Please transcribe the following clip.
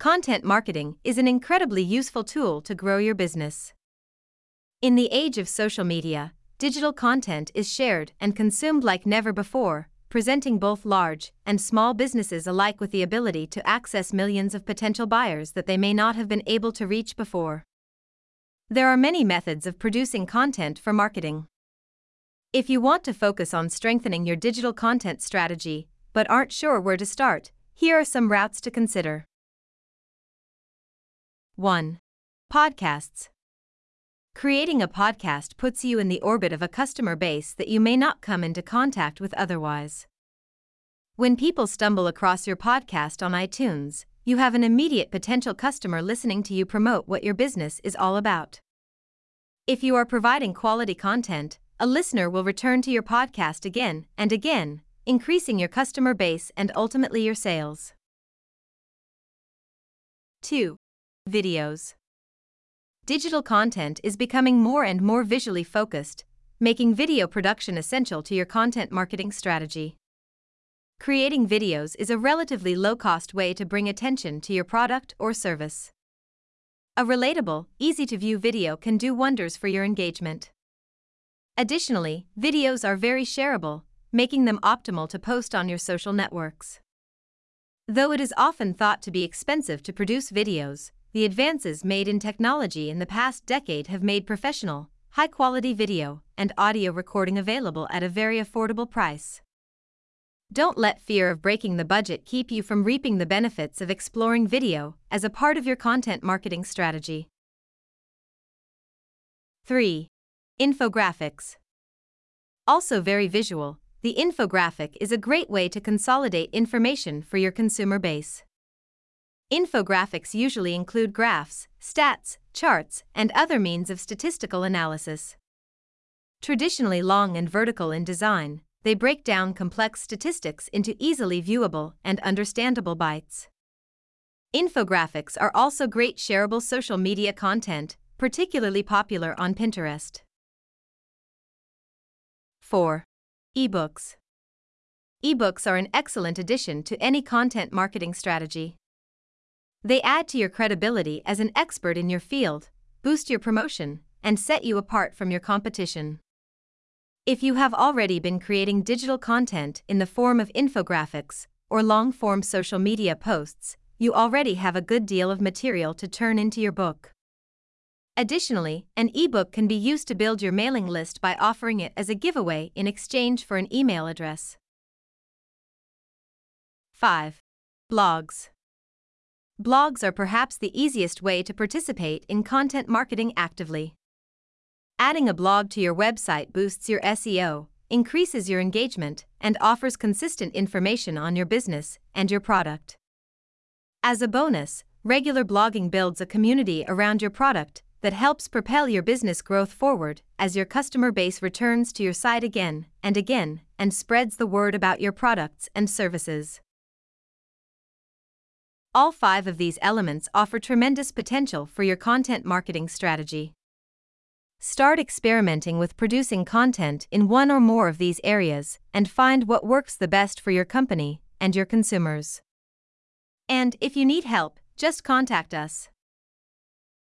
content marketing is an incredibly useful tool to grow your business. In the age of social media, digital content is shared and consumed like never before, presenting both large and small businesses alike with the ability to access millions of potential buyers that they may not have been able to reach before. There are many methods of producing content for marketing. If you want to focus on strengthening your digital content strategy, but aren't sure where to start, here are some routes to consider. 1. Podcasts. Creating a podcast puts you in the orbit of a customer base that you may not come into contact with otherwise. When people stumble across your podcast on iTunes, you have an immediate potential customer listening to you promote what your business is all about. If you are providing quality content, a listener will return to your podcast again and again, increasing your customer base and ultimately your sales. 2. Videos. Digital content is becoming more and more visually focused, making video production essential to your content marketing strategy. Creating videos is a relatively low cost way to bring attention to your product or service. A relatable, easy to view video can do wonders for your engagement. Additionally, videos are very shareable, making them optimal to post on your social networks. Though it is often thought to be expensive to produce videos, the advances made in technology in the past decade have made professional, high quality video and audio recording available at a very affordable price. Don't let fear of breaking the budget keep you from reaping the benefits of exploring video as a part of your content marketing strategy. 3. Infographics. Also very visual, the infographic is a great way to consolidate information for your consumer base. Infographics usually include graphs, stats, charts, and other means of statistical analysis. Traditionally long and vertical in design, they break down complex statistics into easily viewable and understandable bytes. Infographics are also great shareable social media content, particularly popular on Pinterest. 4. Ebooks. Ebooks are an excellent addition to any content marketing strategy. They add to your credibility as an expert in your field, boost your promotion, and set you apart from your competition. If you have already been creating digital content in the form of infographics or long form social media posts, you already have a good deal of material to turn into your book. Additionally, an ebook can be used to build your mailing list by offering it as a giveaway in exchange for an email address. 5. Blogs. Blogs are perhaps the easiest way to participate in content marketing actively. Adding a blog to your website boosts your SEO, increases your engagement, and offers consistent information on your business and your product. As a bonus, regular blogging builds a community around your product that helps propel your business growth forward as your customer base returns to your site again and again and spreads the word about your products and services. All five of these elements offer tremendous potential for your content marketing strategy. Start experimenting with producing content in one or more of these areas and find what works the best for your company and your consumers. And if you need help, just contact us.